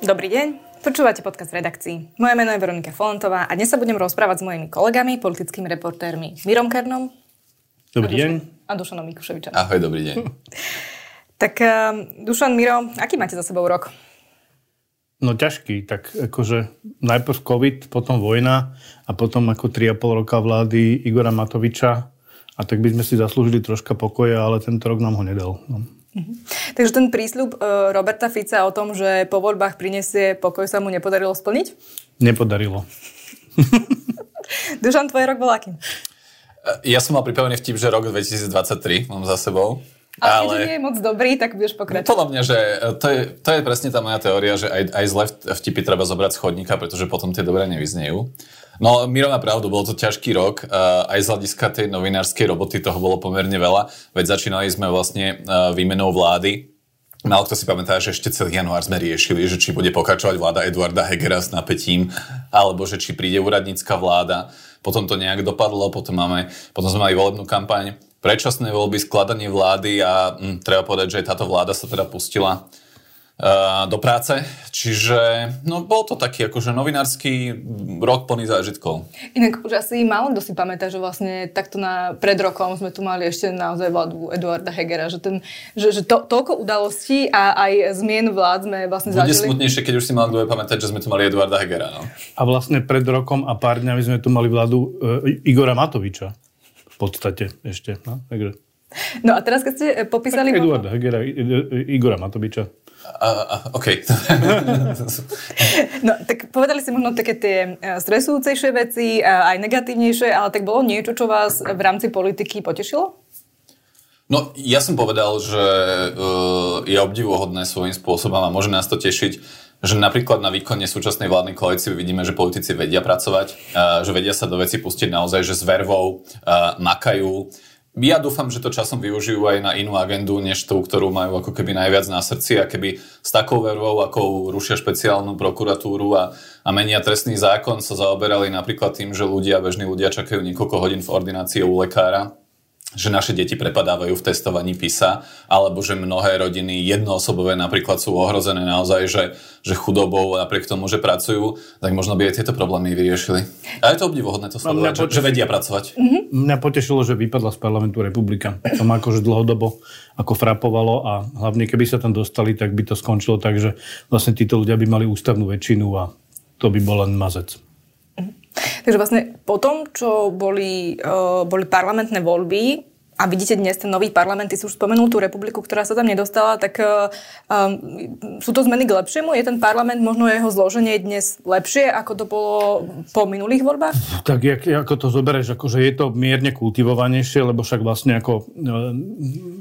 Dobrý deň. Počúvate podcast v redakcii. Moje meno je Veronika Folentová a dnes sa budem rozprávať s mojimi kolegami, politickými reportérmi Mirom Kernom. Dobrý deň. A Dušanom Mikuševičom. Ahoj, dobrý deň. tak uh, Dušan, Miro, aký máte za sebou rok? No ťažký, tak akože najprv COVID, potom vojna a potom ako 3,5 roka vlády Igora Matoviča a tak by sme si zaslúžili troška pokoja, ale tento rok nám ho nedal. No. Uh-huh. Takže ten prísľub uh, Roberta Fica o tom, že po voľbách prinesie pokoj, sa mu nepodarilo splniť? Nepodarilo. Dušan, tvoj rok bol aký? Ja som mal pripravený vtip, že rok 2023 mám za sebou. Ale, ale keď nie je moc dobrý, tak budeš pokračovať. Podľa mňa, že to je, to je presne tá moja teória, že aj, aj zle vtipy treba zobrať z chodníka, pretože potom tie dobré nevyznejú. No, Miro má pravdu, bol to ťažký rok. Aj z hľadiska tej novinárskej roboty toho bolo pomerne veľa. Veď začínali sme vlastne uh, výmenou vlády. Málo kto si pamätá, že ešte celý január sme riešili, že či bude pokračovať vláda Eduarda Hegera s napätím, alebo že či príde úradnícka vláda. Potom to nejak dopadlo, potom, máme, potom sme mali volebnú kampaň, predčasné voľby, skladanie vlády a hm, treba povedať, že aj táto vláda sa teda pustila do práce. Čiže no, bol to taký akože novinársky rok plný zážitkov. Inak už asi málo kto si pamätá, že vlastne takto na, pred rokom sme tu mali ešte naozaj vládu Eduarda Hegera, že, ten, že, že to, toľko udalostí a aj zmien vlád sme vlastne Bude zažili. smutnejšie, keď už si mal kto pamätať, že sme tu mali Eduarda Hegera. No. A vlastne pred rokom a pár dňami sme tu mali vládu e, Igora Matoviča. V podstate ešte. No, takže. No a teraz, keď ste popísali... Eduarda Hegera, Igora Matoviča. Uh, OK. no, tak povedali ste možno také tie e, stresujúcejšie veci, aj negatívnejšie, ale tak bolo niečo, čo vás v rámci politiky potešilo? No, ja som povedal, že uh, je obdivuhodné svojím spôsobom a môže nás to tešiť, že napríklad na výkone súčasnej vládnej koalície vidíme, že politici vedia pracovať, uh, že vedia sa do veci pustiť naozaj, že s vervou uh, makajú, ja dúfam, že to časom využijú aj na inú agendu, než tú, ktorú majú ako keby najviac na srdci a keby s takou vervou, ako rušia špeciálnu prokuratúru a, a menia trestný zákon, sa zaoberali napríklad tým, že ľudia, bežní ľudia čakajú niekoľko hodín v ordinácii u lekára že naše deti prepadávajú v testovaní PISA, alebo že mnohé rodiny jednoosobové napríklad sú ohrozené naozaj, že, že chudobou napriek tomu, že pracujú, tak možno by aj tieto problémy vyriešili. A je to obdivuhodné to sledovať, no, že, že vedia pracovať. Mm-hmm. Mňa potešilo, že vypadla z parlamentu republika. To ma akože dlhodobo ako frapovalo a hlavne keby sa tam dostali, tak by to skončilo tak, že vlastne títo ľudia by mali ústavnú väčšinu a to by bol len mazec. Takže vlastne po tom, čo boli, uh, boli parlamentné voľby, a vidíte dnes ten nový parlament, ty si už spomenul tú republiku, ktorá sa tam nedostala, tak um, sú to zmeny k lepšiemu? Je ten parlament, možno jeho zloženie dnes lepšie, ako to bolo po minulých voľbách? Tak jak, ako to zoberieš, akože je to mierne kultivovanejšie, lebo však vlastne ako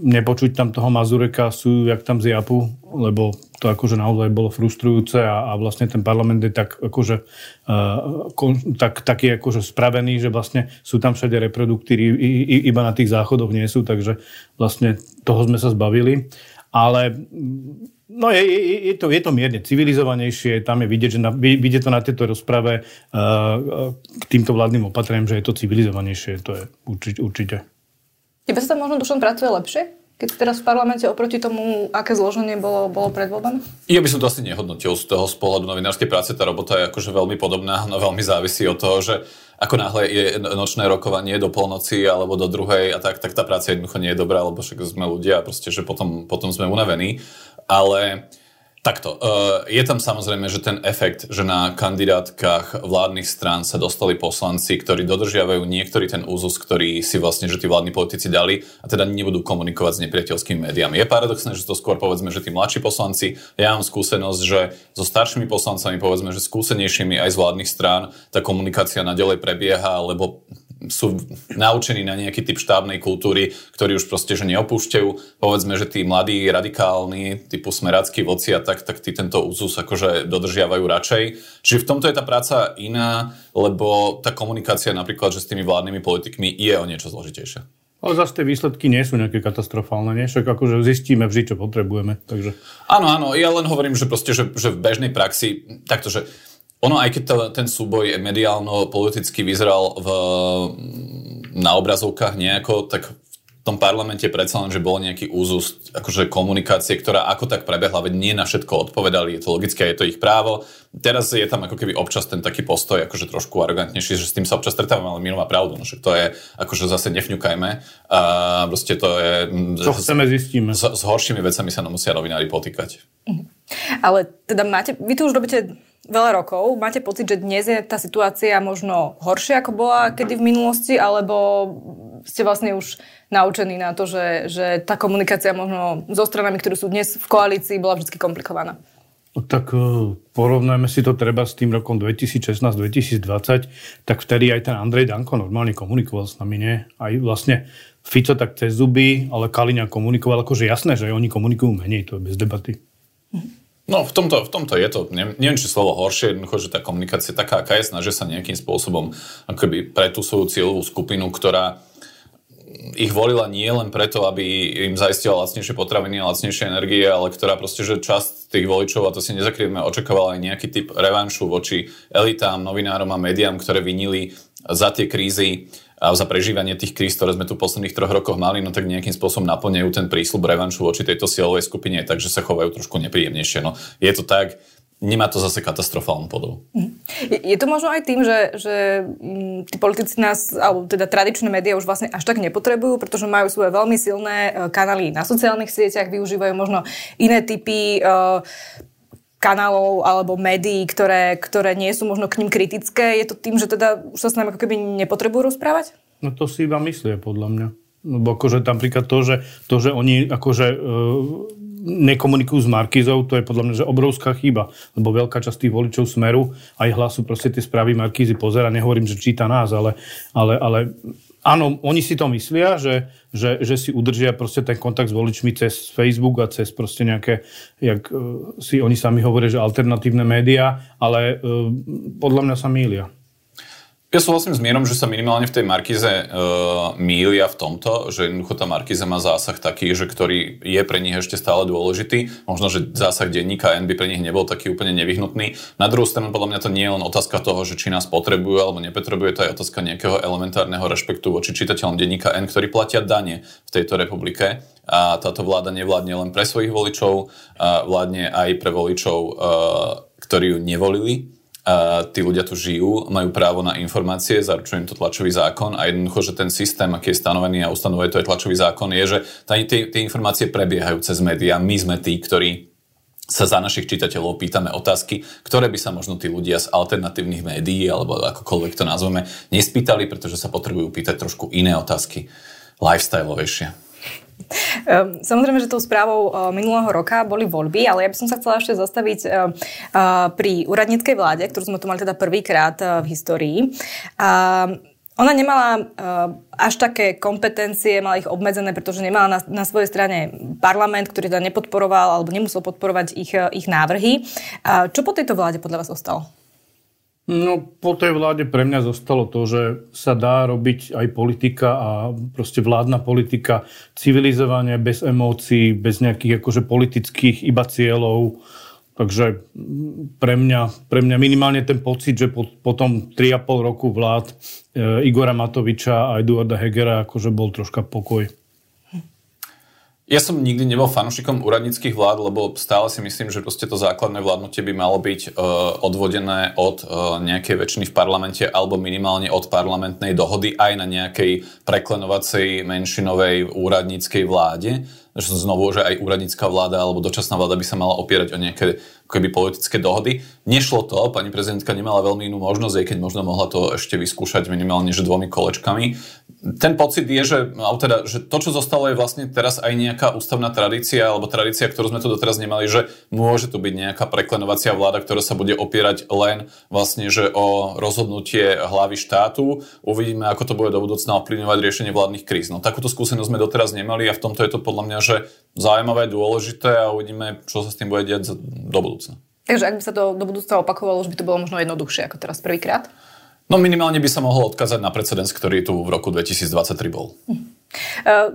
nepočuť tam toho Mazureka sú jak tam z Japu, lebo to akože naozaj bolo frustrujúce a, a vlastne ten parlament je tak akože uh, kon, tak, taký akože spravený, že vlastne sú tam všade reproduktíry, iba na tých záchodoch nie sú, takže vlastne toho sme sa zbavili. Ale No je, je, je, to, je to mierne civilizovanejšie, tam je vidieť, že na, vidieť to na tejto rozprave uh, k týmto vládnym opatreniam, že je to civilizovanejšie, to je určite. určite. Tebe sa tam možno dušom pracuje lepšie? Keď teraz v parlamente oproti tomu, aké zloženie bolo, bolo pred voľbami? Ja by som to asi nehodnotil z toho z novinárskej práce. Tá robota je akože veľmi podobná, no veľmi závisí od toho, že ako náhle je nočné rokovanie do polnoci alebo do druhej a tak, tak tá práca jednoducho nie je dobrá, lebo však sme ľudia a proste, že potom, potom sme unavení. Ale Takto. Eh, je tam samozrejme, že ten efekt, že na kandidátkach vládnych strán sa dostali poslanci, ktorí dodržiavajú niektorý ten úzus, ktorý si vlastne, že tí vládni politici dali a teda nebudú komunikovať s nepriateľskými médiami. Je paradoxné, že to skôr povedzme, že tí mladší poslanci, ja mám skúsenosť, že so staršími poslancami, povedzme, že skúsenejšími aj z vládnych strán, tá komunikácia nadalej prebieha, lebo sú naučení na nejaký typ štábnej kultúry, ktorí už proste že neopúšťajú. Povedzme, že tí mladí, radikálni, typu smeráckí voci a tak, tak tí tento úzus akože dodržiavajú radšej. Čiže v tomto je tá práca iná, lebo tá komunikácia napríklad, že s tými vládnymi politikmi je o niečo zložitejšia. Ale zase tie výsledky nie sú nejaké katastrofálne, nie? Však akože zistíme vždy, čo potrebujeme. Takže... Áno, áno, ja len hovorím, že proste, že, že v bežnej praxi, takto, že ono, aj keď to, ten súboj mediálno-politicky vyzeral v, na obrazovkách nejako, tak v tom parlamente predsa len, že bol nejaký úzus akože komunikácie, ktorá ako tak prebehla, veď nie na všetko odpovedali, je to logické, je to ich právo. Teraz je tam ako keby občas ten taký postoj, akože trošku arrogantnejší, že s tým sa občas stretávame, ale Milo má pravdu, no však to je, akože zase nefňukajme. A proste to je... Čo chceme, zistíme. S, s horšími vecami sa musia novinári potýkať. Ale teda máte, vy tu už robíte veľa rokov. Máte pocit, že dnes je tá situácia možno horšia, ako bola kedy v minulosti, alebo ste vlastne už naučení na to, že, že tá komunikácia možno so stranami, ktoré sú dnes v koalícii, bola vždy komplikovaná? Tak e, porovnajme si to treba s tým rokom 2016-2020, tak vtedy aj ten Andrej Danko normálne komunikoval s nami, nie? Aj vlastne Fico tak cez zuby, ale Kaliňa komunikoval, akože jasné, že oni komunikujú menej, to je bez debaty. No v tomto, v tomto je to, neviem, či slovo horšie, jednoducho, že tá komunikácia je taká, aká je, snažia sa nejakým spôsobom akoby pre tú svoju cieľovú skupinu, ktorá ich volila nie len preto, aby im zaistila lacnejšie potraviny a lacnejšie energie, ale ktorá proste, že časť tých voličov, a to si nezakrieme, očakávala aj nejaký typ revanšu voči elitám, novinárom a médiám, ktoré vinili za tie krízy a za prežívanie tých kríz, ktoré sme tu posledných troch rokoch mali, no tak nejakým spôsobom naplňajú ten prísľub revanšu voči tejto cieľovej skupine, takže sa chovajú trošku nepríjemnejšie. No, je to tak, nemá to zase katastrofálnu podobu. Mhm. Je, to možno aj tým, že, že mm, tí politici nás, alebo teda tradičné médiá už vlastne až tak nepotrebujú, pretože majú svoje veľmi silné e, kanály na sociálnych sieťach, využívajú možno iné typy uh, kanálov alebo médií, ktoré, ktoré nie sú možno k ním kritické? Je to tým, že teda už sa s nami ako keby nepotrebujú rozprávať? No to si iba myslia, podľa mňa. Lebo akože tam príklad to, že, to, že oni akože e, nekomunikujú s Markizou, to je podľa mňa že obrovská chyba. Lebo veľká časť tých voličov Smeru aj hlasu proste tie správy Markízy pozera. Nehovorím, že číta nás, ale, ale, ale áno, oni si to myslia, že, že, že si udržia proste ten kontakt s voličmi cez Facebook a cez proste nejaké, jak uh, si oni sami hovoria, že alternatívne médiá, ale uh, podľa mňa sa mýlia. Ja súhlasím s Mierom, že sa minimálne v tej Markize uh, mília v tomto, že jednoducho tá Markiza má zásah taký, že ktorý je pre nich ešte stále dôležitý. Možno, že zásah denníka N by pre nich nebol taký úplne nevyhnutný. Na druhú stranu, podľa mňa to nie je len otázka toho, že či nás potrebujú alebo nepotrebujú, to je otázka nejakého elementárneho rešpektu voči čitateľom denníka N, ktorí platia dane v tejto republike. A táto vláda nevládne len pre svojich voličov, vládne aj pre voličov, uh, ktorí ju nevolili tí ľudia tu žijú, majú právo na informácie, zaručuje to tlačový zákon a jednoducho, že ten systém, aký je stanovený a ustanovuje to je tlačový zákon, je, že tie informácie prebiehajú cez médiá. My sme tí, ktorí sa za našich čitateľov pýtame otázky, ktoré by sa možno tí ľudia z alternatívnych médií, alebo akokoľvek to nazveme, nespýtali, pretože sa potrebujú pýtať trošku iné otázky, lifestyleovejšie. Ehm, samozrejme, že tou správou eh, minulého roka boli voľby, ale ja by som sa chcela ešte zastaviť eh, eh, pri úradníckej vláde, ktorú sme tu mali teda prvýkrát v histórii. Ona nemala až také kompetencie, mala ich obmedzené, pretože nemala na, na svojej strane parlament, ktorý teda nepodporoval alebo nemusel podporovať ich, ich návrhy. Čo po tejto vláde podľa vás ostalo? No po tej vláde pre mňa zostalo to, že sa dá robiť aj politika a proste vládna politika civilizovanie, bez emócií, bez nejakých akože politických iba cieľov. Takže pre mňa, pre mňa minimálne ten pocit, že po, po tom 3,5 roku vlád e, Igora Matoviča a Eduarda Hegera akože bol troška pokoj. Ja som nikdy nebol fanúšikom úradníckých vlád, lebo stále si myslím, že proste to základné vládnutie by malo byť uh, odvodené od uh, nejakej väčšiny v parlamente alebo minimálne od parlamentnej dohody aj na nejakej preklenovacej menšinovej úradníckej vláde. Znovu, že aj úradnícká vláda alebo dočasná vláda by sa mala opierať o nejaké keby politické dohody. Nešlo to, pani prezidentka nemala veľmi inú možnosť, aj keď možno mohla to ešte vyskúšať minimálne že dvomi kolečkami. Ten pocit je, že, teda, že to, čo zostalo, je vlastne teraz aj nejaká ústavná tradícia, alebo tradícia, ktorú sme tu doteraz nemali, že môže tu byť nejaká preklenovacia vláda, ktorá sa bude opierať len vlastne, že o rozhodnutie hlavy štátu. Uvidíme, ako to bude do budúcna ovplyvňovať riešenie vládnych kríz. No takúto skúsenosť sme doteraz nemali a v tomto je to podľa mňa, že zaujímavé, dôležité a uvidíme, čo sa s tým bude diať do budúcna. Takže ak by sa to do budúcna opakovalo, už by to bolo možno jednoduchšie ako teraz prvýkrát? No minimálne by sa mohlo odkázať na precedens, ktorý tu v roku 2023 bol. Hm. Uh,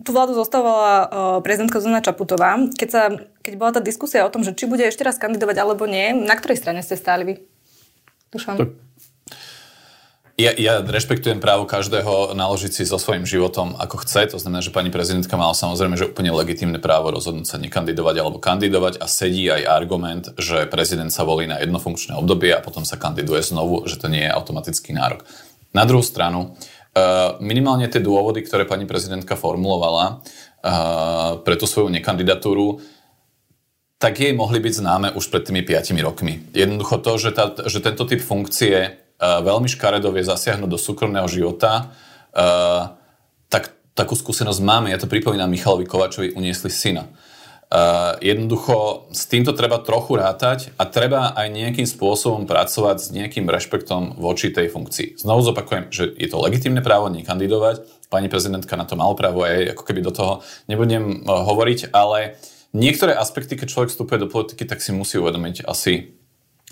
tú vládu zostavala uh, prezidentka Zuzana Čaputová. Keď, sa, keď bola tá diskusia o tom, že či bude ešte raz kandidovať alebo nie, na ktorej strane ste stáli vy? Dušan? Ja, ja rešpektujem právo každého naložiť si so svojím životom ako chce. To znamená, že pani prezidentka mala samozrejme, že úplne legitímne právo rozhodnúť sa nekandidovať alebo kandidovať a sedí aj argument, že prezident sa volí na jednofunkčné obdobie a potom sa kandiduje znovu, že to nie je automatický nárok. Na druhú stranu, eh, minimálne tie dôvody, ktoré pani prezidentka formulovala eh, pre tú svoju nekandidatúru, tak jej mohli byť známe už pred tými 5 rokmi. Jednoducho to, že, tá, že tento typ funkcie veľmi škaredo vie zasiahnuť do súkromného života, tak takú skúsenosť máme. Ja to pripomínam Michalovi Kovačovi, uniesli syna. Uh, jednoducho s týmto treba trochu rátať a treba aj nejakým spôsobom pracovať s nejakým rešpektom voči tej funkcii. Znovu zopakujem, že je to legitimné právo nekandidovať, pani prezidentka na to mal právo aj ako keby do toho nebudem hovoriť, ale niektoré aspekty, keď človek vstupuje do politiky, tak si musí uvedomiť asi,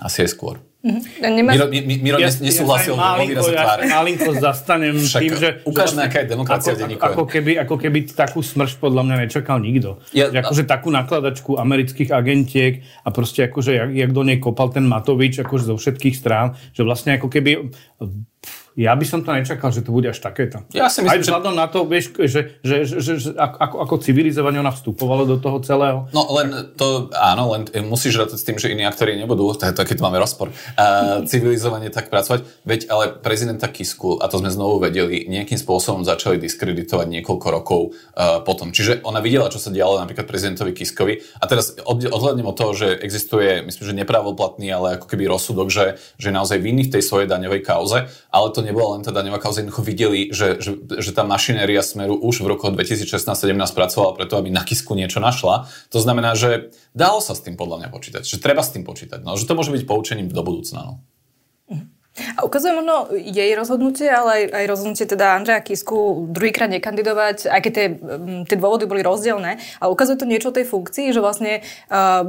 asi aj skôr. Mm-hmm. Nemá... Miro, Miro ja, nesúhlasil ja vo výraze ja malinko zastanem Však tým, že... Ukážme, aká je demokracia ako, v ako, ako, keby, ako keby takú smrš podľa mňa nečakal nikto. Ja, akože takú nakladačku amerických agentiek a proste akože jak, jak do nej kopal ten Matovič akože zo všetkých strán, že vlastne ako keby ja by som to nečakal, že to bude až takéto. Ja si myslím, Aj vzhľadom že... na to, vieš, že, že, že, že, že ako, ako civilizovanie ona vstupovala do toho celého. No len to, áno, len musíš rátať s tým, že iní aktori nebudú, to je to, keď máme rozpor, uh, civilizovanie tak pracovať. Veď ale prezidenta Kisku, a to sme znovu vedeli, nejakým spôsobom začali diskreditovať niekoľko rokov uh, potom. Čiže ona videla, čo sa dialo napríklad prezidentovi Kiskovi a teraz od, odhľadnem od toho, že existuje, myslím, že nepravoplatný, ale ako keby rozsudok, že, že je naozaj vinný v tej svojej daňovej kauze, ale to nebola len tá daňová kauza, jednoducho videli, že, že, že tá mašinéria Smeru už v roku 2016-17 pracovala preto, aby na Kisku niečo našla. To znamená, že dalo sa s tým podľa mňa počítať, že treba s tým počítať, no, že to môže byť poučením do budúcna. No. A ukazuje možno jej rozhodnutie, ale aj, aj rozhodnutie teda Andreja Kisku druhýkrát nekandidovať, aj keď tie, tie dôvody boli rozdielne, ale ukazuje to niečo o tej funkcii, že vlastne uh,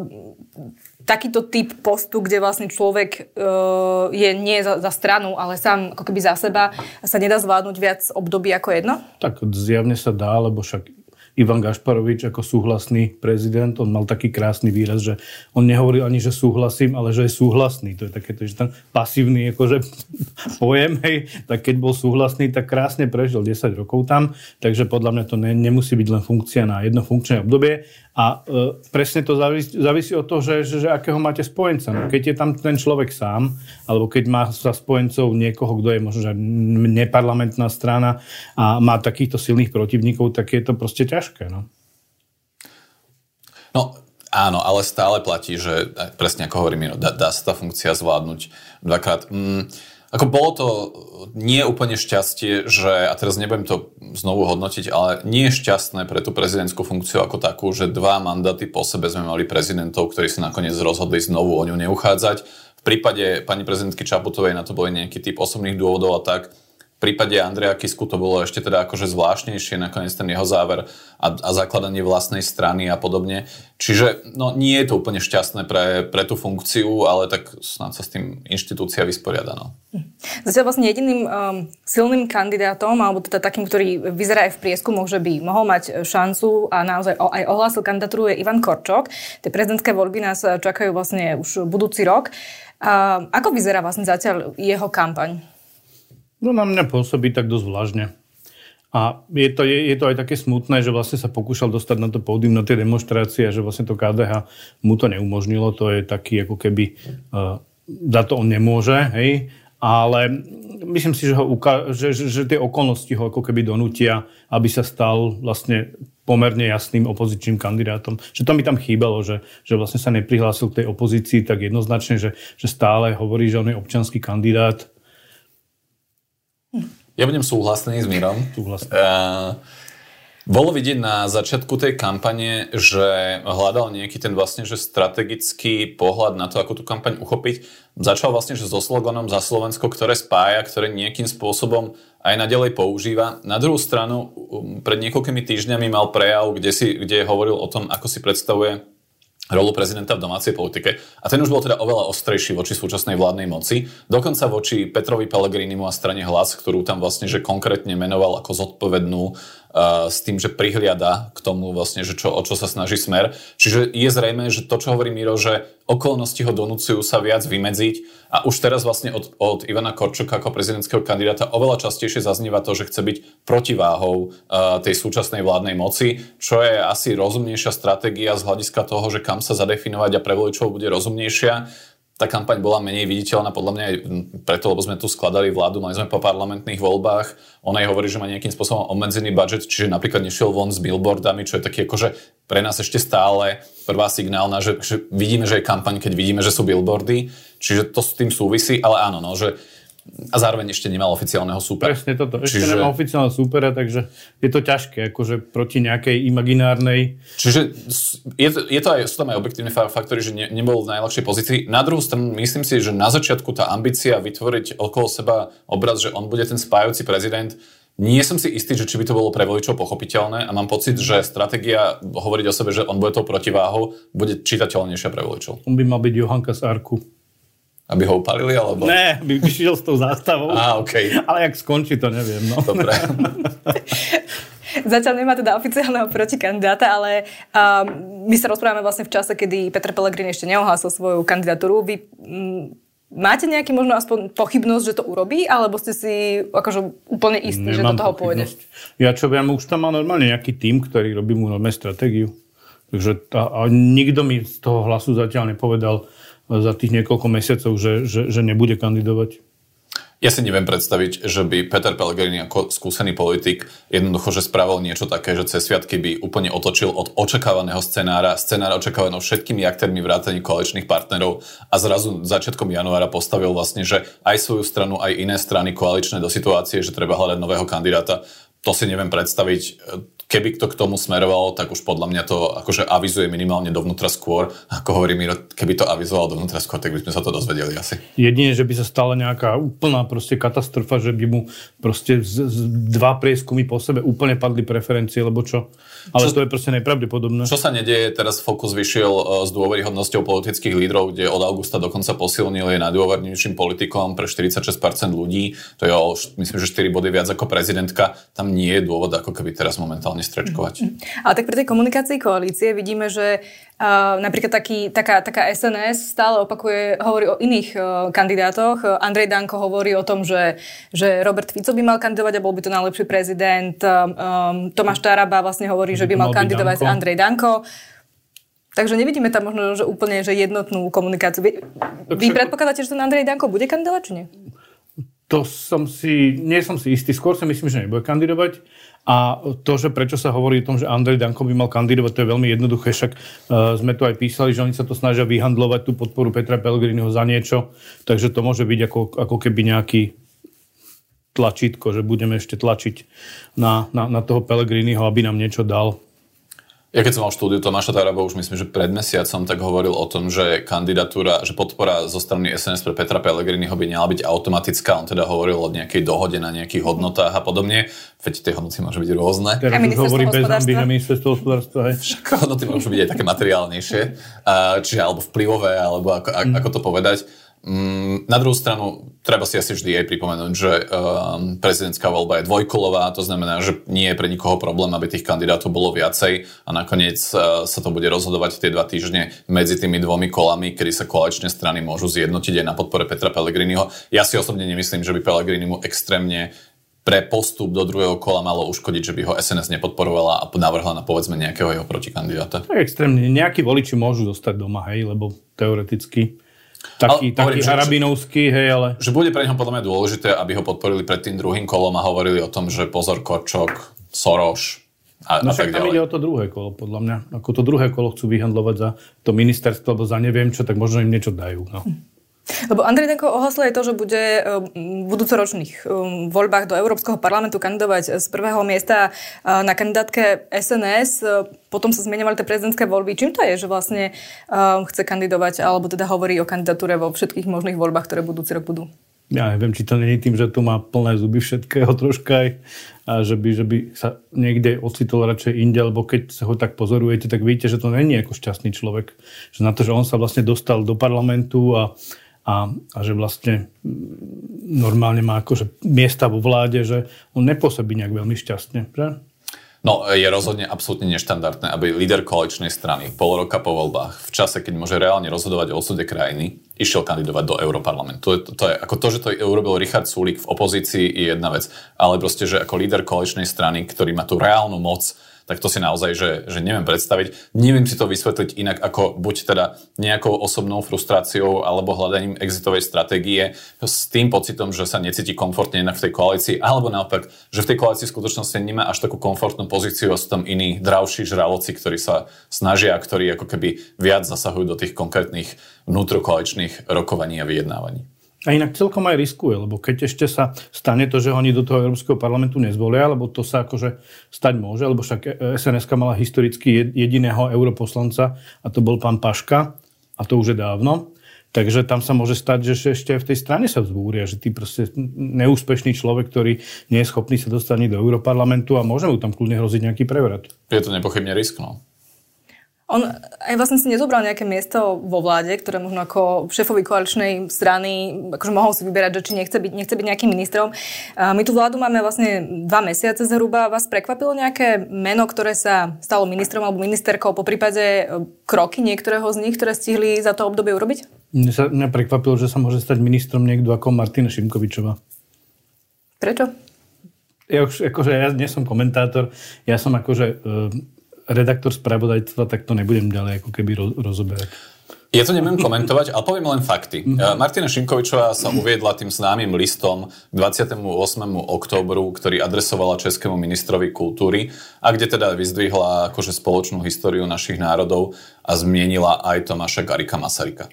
takýto typ postu, kde vlastne človek uh, je nie za, za stranu, ale sám ako keby za seba, sa nedá zvládnuť viac období ako jedno? Tak zjavne sa dá, lebo však Ivan Gašparovič ako súhlasný prezident, on mal taký krásny výraz, že on nehovoril ani, že súhlasím, ale že je súhlasný. To je také, že ten pasívny akože, pojem, hej, tak keď bol súhlasný, tak krásne prežil 10 rokov tam, takže podľa mňa to ne, nemusí byť len funkcia na jedno funkčné obdobie a e, presne to závisí, závisí od toho, že, že, že akého máte spojenca. No, keď je tam ten človek sám, alebo keď má sa spojencov niekoho, kto je možno že neparlamentná strana a má takýchto silných protivníkov, tak je to proste ťažké. No, no áno, ale stále platí, že presne ako hovorím, dá, dá sa tá funkcia zvládnuť dvakrát. Mm, ako bolo to nie úplne šťastie, že, a teraz nebudem to znovu hodnotiť, ale nie je šťastné pre tú prezidentskú funkciu ako takú, že dva mandáty po sebe sme mali prezidentov, ktorí sa nakoniec rozhodli znovu o ňu neuchádzať. V prípade pani prezidentky Čaputovej na to boli nejaký typ osobných dôvodov a tak prípade Andreja Kisku to bolo ešte teda akože zvláštnejšie, nakoniec ten jeho záver a, a zakladanie vlastnej strany a podobne. Čiže no, nie je to úplne šťastné pre, pre tú funkciu, ale tak snad sa s tým inštitúcia vysporiada. No. Zatiaľ vlastne jediným um, silným kandidátom, alebo teda takým, ktorý vyzerá aj v prieskumoch, že by mohol mať šancu a naozaj aj ohlásil kandidatúru je Ivan Korčok. Tie prezidentské voľby nás čakajú vlastne už budúci rok. Uh, ako vyzerá vlastne zatiaľ jeho kampaň? No na mňa pôsobí tak dosť vlažne. A je to, je, je to aj také smutné, že vlastne sa pokúšal dostať na to pódium, na tie demonstrácie a že vlastne to KDH mu to neumožnilo. To je taký ako keby, uh, za to on nemôže, hej. Ale myslím si, že, ho uka- že, že, že tie okolnosti ho ako keby donútia, aby sa stal vlastne pomerne jasným opozičným kandidátom. Že to mi tam chýbalo, že, že vlastne sa neprihlásil k tej opozícii tak jednoznačne, že, že stále hovorí, že on je občanský kandidát ja budem súhlasný s Mírom. Súhlasný. Uh, bolo vidieť na začiatku tej kampane, že hľadal nejaký ten vlastne že strategický pohľad na to, ako tú kampaň uchopiť. Začal vlastne že so sloganom za Slovensko, ktoré spája, ktoré nejakým spôsobom aj naďalej používa. Na druhú stranu, um, pred niekoľkými týždňami mal prejav, kde, si, kde hovoril o tom, ako si predstavuje rolu prezidenta v domácej politike. A ten už bol teda oveľa ostrejší voči súčasnej vládnej moci, dokonca voči Petrovi Pellegrinimu a strane Hlas, ktorú tam vlastne že konkrétne menoval ako zodpovednú s tým, že prihliada k tomu vlastne, že čo, o čo sa snaží smer. Čiže je zrejme, že to, čo hovorí Miro, že okolnosti ho donúcujú sa viac vymedziť a už teraz vlastne od, od Ivana Korčoka ako prezidentského kandidáta oveľa častejšie zaznieva to, že chce byť protiváhou uh, tej súčasnej vládnej moci, čo je asi rozumnejšia stratégia z hľadiska toho, že kam sa zadefinovať a pre voličov bude rozumnejšia tá kampaň bola menej viditeľná, podľa mňa aj preto, lebo sme tu skladali vládu, mali sme po parlamentných voľbách. Ona aj hovorí, že má nejakým spôsobom obmedzený budget, čiže napríklad nešiel von s billboardami, čo je taký akože pre nás ešte stále prvá signálna, že, že vidíme, že je kampaň, keď vidíme, že sú billboardy. Čiže to s tým súvisí, ale áno, no, že a zároveň ešte nemal oficiálneho súpera. Presne toto. Ešte Čiže... nemá oficiálneho súpera, takže je to ťažké, akože proti nejakej imaginárnej... Čiže je to, je to aj, sú tam aj objektívne faktory, že ne, nebol v najlepšej pozícii. Na druhú stranu myslím si, že na začiatku tá ambícia vytvoriť okolo seba obraz, že on bude ten spájajúci prezident, nie som si istý, že či by to bolo pre voličov pochopiteľné a mám pocit, že stratégia hovoriť o sebe, že on bude tou protiváhou, bude čitateľnejšia pre voličov. On by mal byť Johanka z Arku. Aby ho upalili, alebo? Ne, by vyšiel s tou zástavou. Á, okay. Ale jak skončí, to neviem. No. Dobre. Zatiaľ nemá teda oficiálneho protikandidáta, ale um, my sa rozprávame vlastne v čase, kedy Petr Pellegrini ešte neohlásil svoju kandidatúru. Vy um, máte nejaký možno aspoň pochybnosť, že to urobí, alebo ste si akože úplne istí, Nemám že do toho pôjde? Ja čo viem, už tam má normálne nejaký tým, ktorý robí mu normálne stratégiu. Takže tá, a nikto mi z toho hlasu zatiaľ nepovedal, za tých niekoľko mesiacov, že, že, že nebude kandidovať? Ja si neviem predstaviť, že by Peter Pellegrini ako skúsený politik jednoducho, že spravil niečo také, že cez sviatky by úplne otočil od očakávaného scenára, scenára očakávaného všetkými aktérmi vrátane koaličných partnerov a zrazu začiatkom januára postavil vlastne, že aj svoju stranu, aj iné strany koaličné do situácie, že treba hľadať nového kandidáta. To si neviem predstaviť keby to k tomu smerovalo, tak už podľa mňa to akože avizuje minimálne dovnútra skôr. Ako hovorí Miro, keby to avizoval dovnútra skôr, tak by sme sa to dozvedeli asi. Jedine, že by sa stala nejaká úplná proste katastrofa, že by mu proste z, z, dva prieskumy po sebe úplne padli preferencie, lebo čo? Ale čo, to je proste nepravdepodobné. Čo sa nedieje, teraz Fokus vyšiel e, s dôveryhodnosťou politických lídrov, kde od augusta dokonca posilnil je najdôvernejším politikom pre 46% ľudí. To je o, myslím, že 4 body viac ako prezidentka. Tam nie je dôvod, ako keby teraz momentálne strečkovať. Mm-hmm. Ale tak pri tej komunikácii koalície vidíme, že uh, napríklad taký, taká, taká SNS stále opakuje, hovorí o iných uh, kandidátoch. Andrej Danko hovorí o tom, že, že Robert Fico by mal kandidovať a bol by to najlepší prezident. Um, Tomáš Taraba vlastne hovorí, že by mal, mal kandidovať Danko. Andrej Danko. Takže nevidíme tam možno že úplne že jednotnú komunikáciu. Vy, vy predpokladáte, že ten Andrej Danko bude kandidovať, či nie? To som si, nie som si istý. Skôr si myslím, že nebude kandidovať. A to, že prečo sa hovorí o tom, že Andrej Danko by mal kandidovať, to je veľmi jednoduché, však uh, sme to aj písali, že oni sa to snažia vyhandlovať tú podporu Petra Pellegriniho za niečo, takže to môže byť ako, ako keby nejaký tlačítko, že budeme ešte tlačiť na, na, na toho Pellegriniho, aby nám niečo dal. Ja keď som mal štúdiu Tomáša Taraba, už myslím, že pred mesiacom tak hovoril o tom, že kandidatúra, že podpora zo strany SNS pre Petra Pellegriniho by mala byť automatická. On teda hovoril o nejakej dohode na nejakých hodnotách a podobne. Veď tie hodnoty môžu byť rôzne. Teraz už hovorí bez hamby na ministerstvo hospodárstva. Však hodnoty môžu byť aj také materiálnejšie. Čiže alebo vplyvové, alebo ako, mm. ako to povedať. Mm, na druhú stranu, treba si asi vždy aj pripomenúť, že um, prezidentská voľba je dvojkolová, to znamená, že nie je pre nikoho problém, aby tých kandidátov bolo viacej a nakoniec uh, sa to bude rozhodovať tie dva týždne medzi tými dvomi kolami, kedy sa koaličné strany môžu zjednotiť aj na podpore Petra Pellegriniho. Ja si osobne nemyslím, že by Pellegrini mu extrémne pre postup do druhého kola malo uškodiť, že by ho SNS nepodporovala a navrhla na povedzme nejakého jeho protikandidáta. Tak extrémne. Nejakí voliči môžu zostať doma, hej, lebo teoreticky taký, ale, taký hovorím, harabinovský, hej, ale... Že bude pre neho podľa mňa dôležité, aby ho podporili pred tým druhým kolom a hovorili o tom, že pozor Korčok, Soroš a, no a tak tam ide o to druhé kolo, podľa mňa. Ako to druhé kolo chcú vyhandlovať za to ministerstvo, alebo za neviem čo, tak možno im niečo dajú. No. Hm. Lebo Andrej Danko ohlasil aj to, že bude v budúcoročných voľbách do Európskeho parlamentu kandidovať z prvého miesta na kandidátke SNS. Potom sa zmieňovali tie prezidentské voľby. Čím to je, že vlastne chce kandidovať, alebo teda hovorí o kandidatúre vo všetkých možných voľbách, ktoré budúci rok budú? Ja neviem, či to je tým, že tu má plné zuby všetkého troška aj, a že by, že by sa niekde ocitol radšej inde, lebo keď sa ho tak pozorujete, tak vidíte, že to není ako šťastný človek. Že na to, že on sa vlastne dostal do parlamentu a a, a že vlastne normálne má akože miesta vo vláde, že on nepôsobí nejak veľmi šťastne. Že? No, je rozhodne absolútne neštandardné, aby líder koaličnej strany pol roka po voľbách, v čase, keď môže reálne rozhodovať o osude krajiny, išiel kandidovať do Európarlamentu. To je, to, je, ako to, že to urobil Richard Sulik v opozícii, je jedna vec. Ale proste, že ako líder koaličnej strany, ktorý má tú reálnu moc, tak to si naozaj, že, že neviem predstaviť. Neviem si to vysvetliť inak ako buď teda nejakou osobnou frustráciou alebo hľadaním exitovej stratégie s tým pocitom, že sa necíti komfortne inak v tej koalícii, alebo naopak, že v tej koalícii v skutočnosti nemá až takú komfortnú pozíciu a sú tam iní dravší žraloci, ktorí sa snažia, ktorí ako keby viac zasahujú do tých konkrétnych vnútrokoaličných rokovaní a vyjednávaní. A inak celkom aj riskuje, lebo keď ešte sa stane to, že oni do toho Európskeho parlamentu nezvolia, lebo to sa akože stať môže, lebo však sns mala historicky jediného europoslanca a to bol pán Paška a to už je dávno. Takže tam sa môže stať, že ešte v tej strane sa vzbúria, že ty proste neúspešný človek, ktorý nie je schopný sa dostať do Európarlamentu a môže mu tam kľudne hroziť nejaký prevrat. Je to nepochybne risk, no. On aj vlastne si nezobral nejaké miesto vo vláde, ktoré možno ako šéfovi koaličnej strany akože mohol si vyberať, že či nechce byť, nechce byť nejakým ministrom. My tú vládu máme vlastne dva mesiace zhruba. Vás prekvapilo nejaké meno, ktoré sa stalo ministrom alebo ministerkou, po prípade e, kroky niektorého z nich, ktoré stihli za to obdobie urobiť? Mne sa mňa prekvapilo, že sa môže stať ministrom niekto ako Martina Šimkovičová. Prečo? Ja už, akože ja nie som komentátor, ja som akože e, redaktor spravodajstva, tak to nebudem ďalej ako keby rozoberať. Ja to neviem komentovať, ale poviem len fakty. Mm-hmm. Martina Šimkovičová sa uviedla tým známym listom k 28. oktobru, ktorý adresovala českému ministrovi kultúry a kde teda vyzdvihla akože spoločnú históriu našich národov a zmienila aj Tomáša Garika Masarika.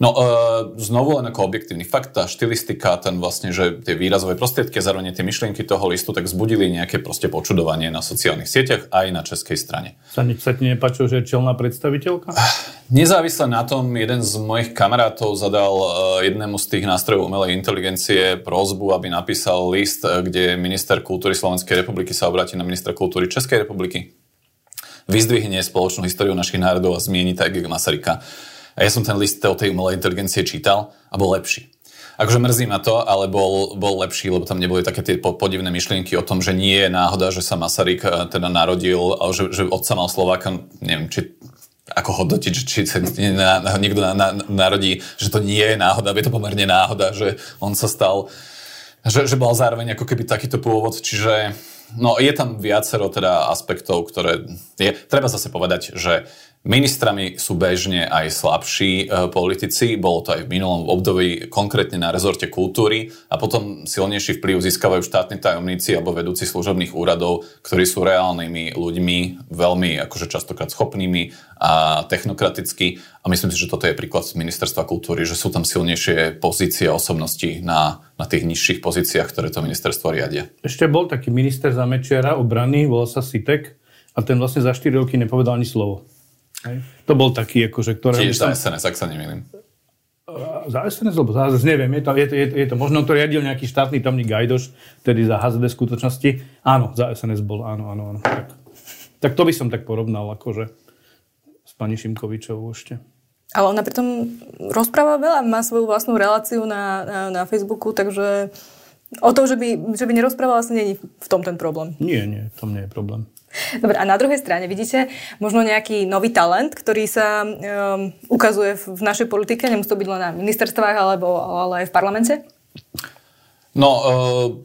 No, e, znovu len ako objektívny fakt, tá štilistika, ten vlastne, že tie výrazové prostriedky zároveň tie myšlienky toho listu, tak zbudili nejaké proste počudovanie na sociálnych sieťach aj na českej strane. Sa, sa ti nepáčilo, že je čelná predstaviteľka? Nezávisle na tom, jeden z mojich kamarátov zadal e, jednému z tých nástrojov umelej inteligencie prozbu, aby napísal list, e, kde minister kultúry Slovenskej republiky sa obráti na ministra kultúry Českej republiky vyzdvihne spoločnú históriu našich národov a zmieni tak Masaryka a ja som ten list o tej umelej inteligencie čítal a bol lepší. Akože mrzí ma to, ale bol, bol lepší, lebo tam neboli také tie podivné myšlienky o tom, že nie je náhoda, že sa Masaryk e, teda narodil, že, že otca mal Slováka, neviem, či ako hodnotiť, či sa na, niekto na, na, narodí, že to nie je náhoda, je to pomerne náhoda, že on sa stal, že, že bol zároveň ako keby takýto pôvod, čiže no je tam viacero teda aspektov, ktoré je, treba zase povedať, že Ministrami sú bežne aj slabší e, politici, bolo to aj v minulom období konkrétne na rezorte kultúry a potom silnejší vplyv získavajú štátni tajomníci alebo vedúci služobných úradov, ktorí sú reálnymi ľuďmi, veľmi akože častokrát schopnými a technokraticky a myslím si, že toto je príklad z ministerstva kultúry, že sú tam silnejšie pozície osobnosti na, na tých nižších pozíciách, ktoré to ministerstvo riadia. Ešte bol taký minister zamečiara obrany, volal sa Sitek a ten vlastne za 4 roky nepovedal ani slovo. Hej. To bol taký, akože, ktoré... Tiež za SNS, ak sa nemýlim. Za SNS, lebo za SNS, neviem, je to, je to, je to, je to možno to riadil nejaký štátny tamný Gajdoš, tedy za HZD skutočnosti. Áno, za SNS bol, áno, áno, áno. Tak, tak to by som tak porovnal, akože s pani Šimkovičovou ešte. Ale ona pritom rozpráva veľa, má svoju vlastnú reláciu na, na, na Facebooku, takže o tom, že by, že by nerozprávala, asi je v tom ten problém. Nie, nie, v tom nie je problém. Dobre, a na druhej strane vidíte možno nejaký nový talent, ktorý sa um, ukazuje v našej politike, nemusí to byť len na ministerstvách, alebo, ale aj v parlamente? No, uh,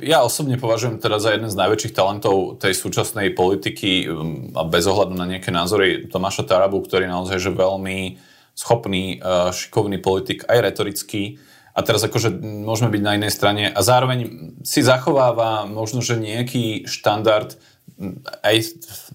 ja osobne považujem teda za jeden z najväčších talentov tej súčasnej politiky um, a bez ohľadu na nejaké názory Tomáša Tarabu, ktorý naozaj že veľmi schopný, uh, šikovný politik, aj retorický. A teraz akože môžeme byť na inej strane a zároveň si zachováva možno, že nejaký štandard aj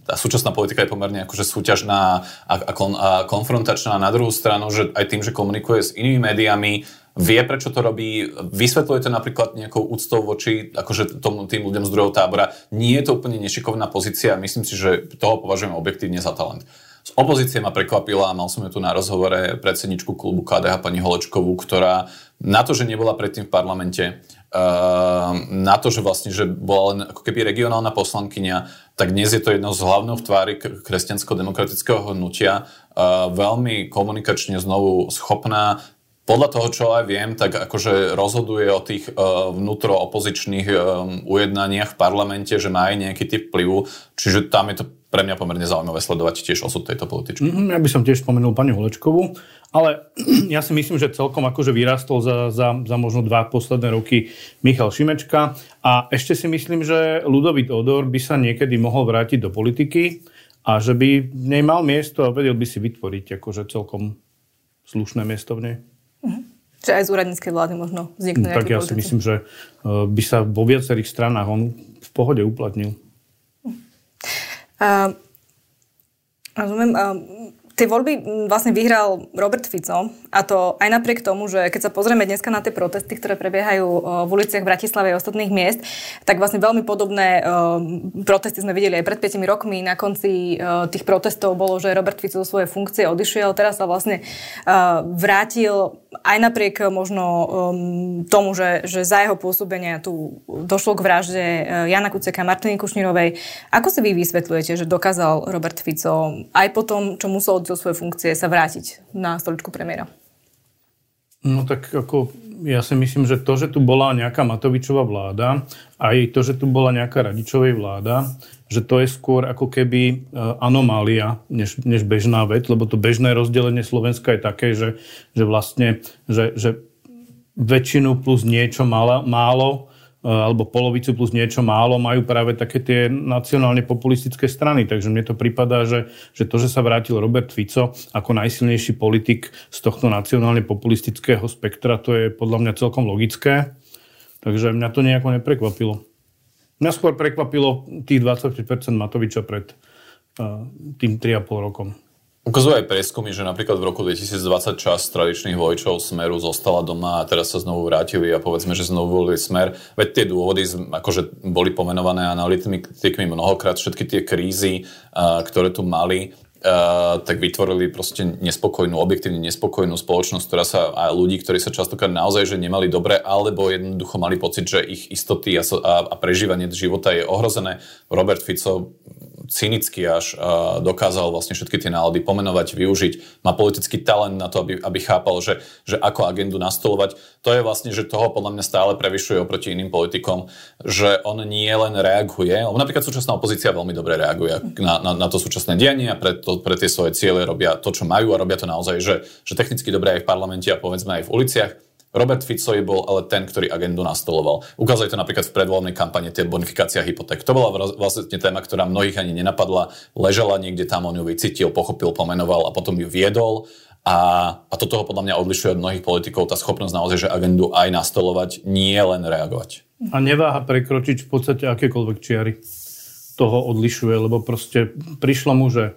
tá súčasná politika je pomerne akože súťažná a, a, kon, a konfrontačná. Na druhú stranu, že aj tým, že komunikuje s inými médiami, vie, prečo to robí, vysvetľuje to napríklad nejakou úctou voči akože tomu, tým ľuďom z druhého tábora. Nie je to úplne nešikovná pozícia a myslím si, že toho považujem objektívne za talent. Z opozície ma prekvapila, mal som ju tu na rozhovore predsedničku klubu KDH pani Holečkovú, ktorá na to, že nebola predtým v parlamente, na to, že vlastne, že bola len ako keby regionálna poslankyňa, tak dnes je to jedno z hlavných tvári kresťansko-demokratického hnutia, ehm, veľmi komunikačne znovu schopná, podľa toho, čo aj viem, tak akože rozhoduje o tých uh, vnútroopozičných ujednaniach v parlamente, že má aj nejaký typ vplyvu, čiže tam je to pre mňa pomerne zaujímavé sledovať tiež osud tejto političky. Mm, ja by som tiež spomenul pani Holečkovú, ale ja si myslím, že celkom akože vyrastol za, za, za možno dva posledné roky Michal Šimečka a ešte si myslím, že Ludovit Odor by sa niekedy mohol vrátiť do politiky a že by v nej mal miesto a vedel by si vytvoriť akože celkom slušné miesto v nej. Mhm. Že aj z úradníckej vlády možno vzniknú no, Tak ja si myslím, že e, by sa vo viacerých stranách on v pohode uplatnil. Uh, rozumiem. Uh, Tie voľby vlastne vyhral Robert Fico a to aj napriek tomu, že keď sa pozrieme dneska na tie protesty, ktoré prebiehajú v uliciach Bratislave a ostatných miest, tak vlastne veľmi podobné protesty sme videli aj pred 5 rokmi. Na konci tých protestov bolo, že Robert Fico zo svojej funkcie odišiel, teraz sa vlastne vrátil aj napriek možno tomu, že, že za jeho pôsobenia tu došlo k vražde Jana Kuceka a Martiny Kušnírovej. Ako si vy vysvetľujete, že dokázal Robert Fico aj po tom, čo musel zo svojej funkcie sa vrátiť na stoličku premiéra? No tak ako ja si myslím, že to, že tu bola nejaká Matovičová vláda, aj to, že tu bola nejaká Radičovej vláda, že to je skôr ako keby e, anomália, než, než bežná vec, lebo to bežné rozdelenie Slovenska je také, že, že vlastne, že, že väčšinu plus niečo málo, málo alebo polovicu plus niečo málo majú práve také tie nacionálne populistické strany. Takže mne to prípada, že, že to, že sa vrátil Robert Fico ako najsilnejší politik z tohto nacionálne populistického spektra, to je podľa mňa celkom logické. Takže mňa to nejako neprekvapilo. Mňa skôr prekvapilo tých 25% Matoviča pred uh, tým 3,5 rokom. Ukazujú aj prieskumy, že napríklad v roku 2020 časť tradičných voličov Smeru zostala doma a teraz sa znovu vrátili a povedzme, že znovu volili Smer. Veď tie dôvody akože boli pomenované analytikmi mnohokrát, všetky tie krízy, ktoré tu mali, tak vytvorili proste nespokojnú, objektívne nespokojnú spoločnosť, ktorá sa, a ľudí, ktorí sa častokrát naozaj že nemali dobre, alebo jednoducho mali pocit, že ich istoty a, a prežívanie života je ohrozené. Robert Fico cynicky až dokázal vlastne všetky tie nálady pomenovať, využiť. Má politický talent na to, aby, aby chápal, že, že ako agendu nastolovať. To je vlastne, že toho podľa mňa stále prevyšuje oproti iným politikom, že on nie len reaguje, lebo napríklad súčasná opozícia veľmi dobre reaguje na, na, na to súčasné dianie a pre, to, pre tie svoje ciele robia to, čo majú a robia to naozaj, že, že technicky dobre aj v parlamente a povedzme aj v uliciach Robert Fico bol ale ten, ktorý agendu nastoloval. Ukázali to napríklad v predvoľnej kampane tie bonifikácia hypoték. To bola vlastne téma, ktorá mnohých ani nenapadla. Ležala niekde tam, on ju vycítil, pochopil, pomenoval a potom ju viedol. A, a to toho podľa mňa odlišuje od mnohých politikov tá schopnosť naozaj, že agendu aj nastolovať, nie len reagovať. A neváha prekročiť v podstate akékoľvek čiary. Toho odlišuje, lebo proste prišlo mu, že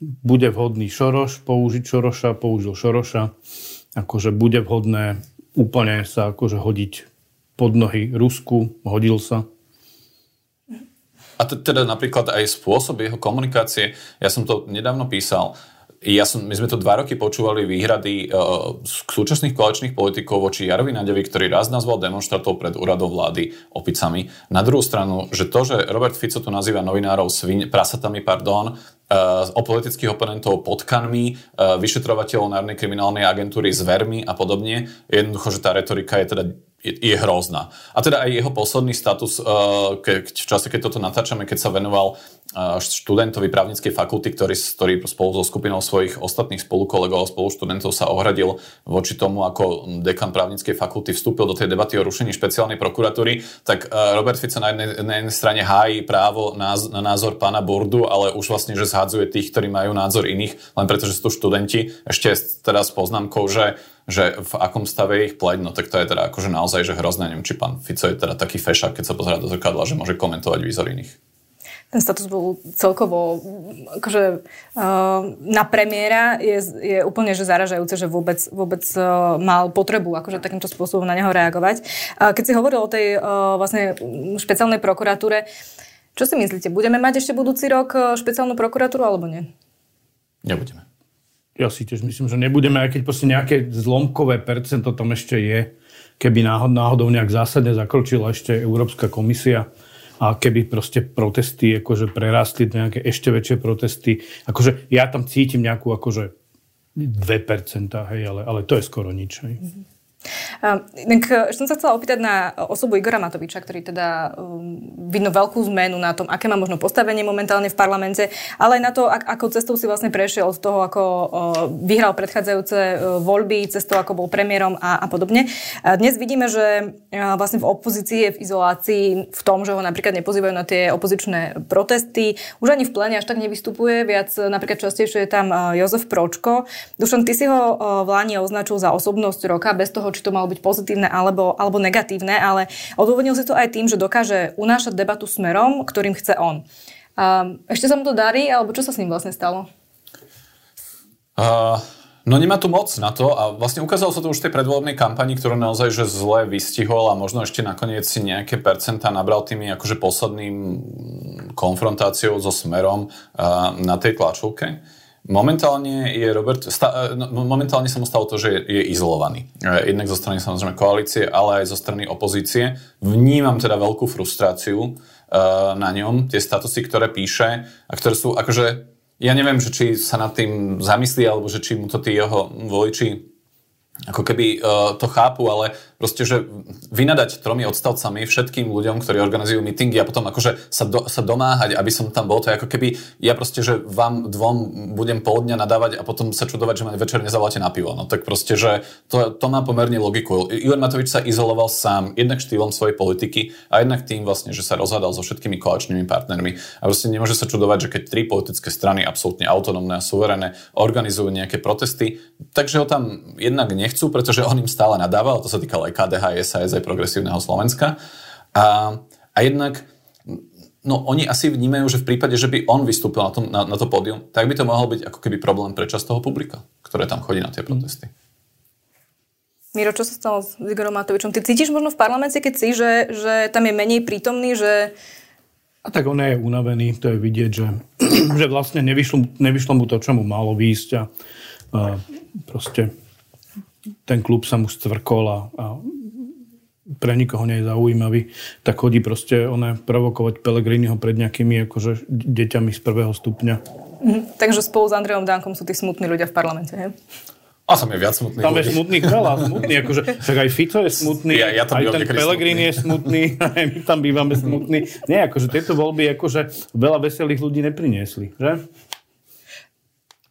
bude vhodný Šoroš, použiť Šoroša, použil Šoroša. Akože bude vhodné úplne sa akože hodiť pod nohy Rusku, hodil sa. A teda napríklad aj spôsob jeho komunikácie, ja som to nedávno písal, ja som, my sme to dva roky počúvali výhrady uh, súčasných koaličných politikov voči Jarovi Nadevi, ktorý raz nazval demonstrantov pred úradom vlády opicami. Na druhú stranu, že to, že Robert Fico tu nazýva novinárov svin, prasatami, pardon, uh, o politických oponentov potkanmi, uh, vyšetrovateľov Národnej kriminálnej agentúry zvermi a podobne, jednoducho, že tá retorika je teda je, je hrozná. A teda aj jeho posledný status, uh, ke, v čase, keď toto natáčame, keď sa venoval uh, študentovi právnickej fakulty, ktorý, ktorý spolu so skupinou svojich ostatných spolukolegov a spoluštudentov sa ohradil voči tomu, ako dekan právnickej fakulty vstúpil do tej debaty o rušení špeciálnej prokuratúry, tak uh, Robert Fico na jednej, na jednej strane hájí právo na, na názor pána Burdu, ale už vlastne, že zhadzuje tých, ktorí majú názor iných, len preto, že sú tu študenti. Ešte teraz poznámkou, že že v akom stave je ich pleť, no tak to je teda akože naozaj že hrozné. Neviem, či pán Fico je teda taký fešák, keď sa pozerá do zrkadla, že môže komentovať výzor iných. Ten status bol celkovo akože, uh, na premiéra je, je úplne že zaražajúce, že vôbec, vôbec uh, mal potrebu akože takýmto spôsobom na neho reagovať. Keď si hovoril o tej uh, vlastne špeciálnej prokuratúre, čo si myslíte, budeme mať ešte budúci rok špeciálnu prokuratúru alebo nie? Nebudeme. Ja si tiež myslím, že nebudeme, aj keď proste nejaké zlomkové percento tam ešte je, keby náhod, náhodou nejak zásadne zakročila ešte Európska komisia a keby proste protesty akože prerastli nejaké ešte väčšie protesty. Akože ja tam cítim nejakú akože 2%, hej, ale, ale to je skoro nič. Hej. Mm-hmm. Inak e, som sa chcela opýtať na osobu Igora Matoviča, ktorý teda um, vidno veľkú zmenu na tom, aké má možno postavenie momentálne v parlamente, ale aj na to, ako cestou si vlastne prešiel od toho, ako uh, vyhral predchádzajúce uh, voľby, cestou, ako bol premiérom a, a podobne. A dnes vidíme, že uh, vlastne v opozícii je v izolácii v tom, že ho napríklad nepozývajú na tie opozičné protesty. Už ani v plene až tak nevystupuje, viac napríklad častejšie je tam Jozef Pročko. Dušan, ty si ho v Láni označil za osobnosť roka, bez toho, či to malo byť pozitívne alebo, alebo negatívne, ale odôvodnil si to aj tým, že dokáže unášať debatu smerom, ktorým chce on. Um, ešte sa mu to darí, alebo čo sa s ním vlastne stalo? Uh, no nemá tu moc na to a vlastne ukázalo sa to už v tej predvolebnej kampani, ktorú naozaj že zle vystihol a možno ešte nakoniec si nejaké percentá nabral tými akože posledným konfrontáciou so smerom na tej tlačovke. Momentálne je Robert, sta, no, momentálne sa mu stalo to, že je, je izolovaný. E, jednak zo strany samozrejme koalície, ale aj zo strany opozície. Vnímam teda veľkú frustráciu uh, na ňom, tie statusy, ktoré píše a ktoré sú akože, ja neviem, že či sa nad tým zamyslí, alebo že či mu to tí jeho voliči ako keby uh, to chápu, ale proste, že vynadať tromi odstavcami všetkým ľuďom, ktorí organizujú mítingy a potom akože sa, do, sa domáhať, aby som tam bol, to je ako keby ja proste, že vám dvom budem pol dňa nadávať a potom sa čudovať, že ma večer nezavoláte na pivo. No tak proste, že to, to má pomerne logiku. Igor Matovič sa izoloval sám, jednak štýlom svojej politiky a jednak tým vlastne, že sa rozhádal so všetkými koaličnými partnermi. A proste nemôže sa čudovať, že keď tri politické strany absolútne autonómne a suverené organizujú nejaké protesty, takže ho tam jednak nechcú, pretože on im stále nadával, to sa týkalo aj KDH, SAS, aj Progresívneho Slovenska. A, a jednak no oni asi vnímajú, že v prípade, že by on vystúpil na, tom, na, na to pódium, tak by to mohol byť ako keby problém pre časť toho publika, ktoré tam chodí na tie protesty. Miro, čo sa stalo s Igorom Matovičom? Ty cítiš možno v parlamente, keď si, že, že tam je menej prítomný, že... A tak on je unavený, to je vidieť, že, že vlastne nevyšlo, nevyšlo mu to, čo mu malo výjsť a, a proste ten klub sa mu stvrkol a, a pre nikoho nie je zaujímavý, tak chodí proste one provokovať Pelegriniho pred nejakými akože deťami z prvého stupňa. Mhm, takže spolu s Andrejom Dankom sú tí smutní ľudia v parlamente, he? A som je viac smutný. Tam ľudí. je smutných veľa, smutný, akože, však aj Fico je smutný, ja, ja aj ten Pelegrini je smutný, aj my tam bývame smutní. Nie, akože tieto voľby akože veľa veselých ľudí nepriniesli, že?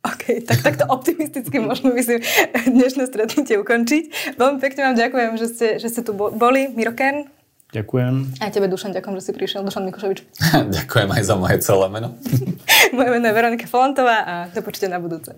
OK, tak takto optimisticky možno myslím dnešné stretnutie ukončiť. Veľmi pekne vám ďakujem, že ste, že ste tu boli. Miroken. Ďakujem. A tebe, Dušan, ďakujem, že si prišiel. Dušan Mikušovič. ďakujem aj za moje celé meno. moje meno je Veronika Folantová a do počte na budúce.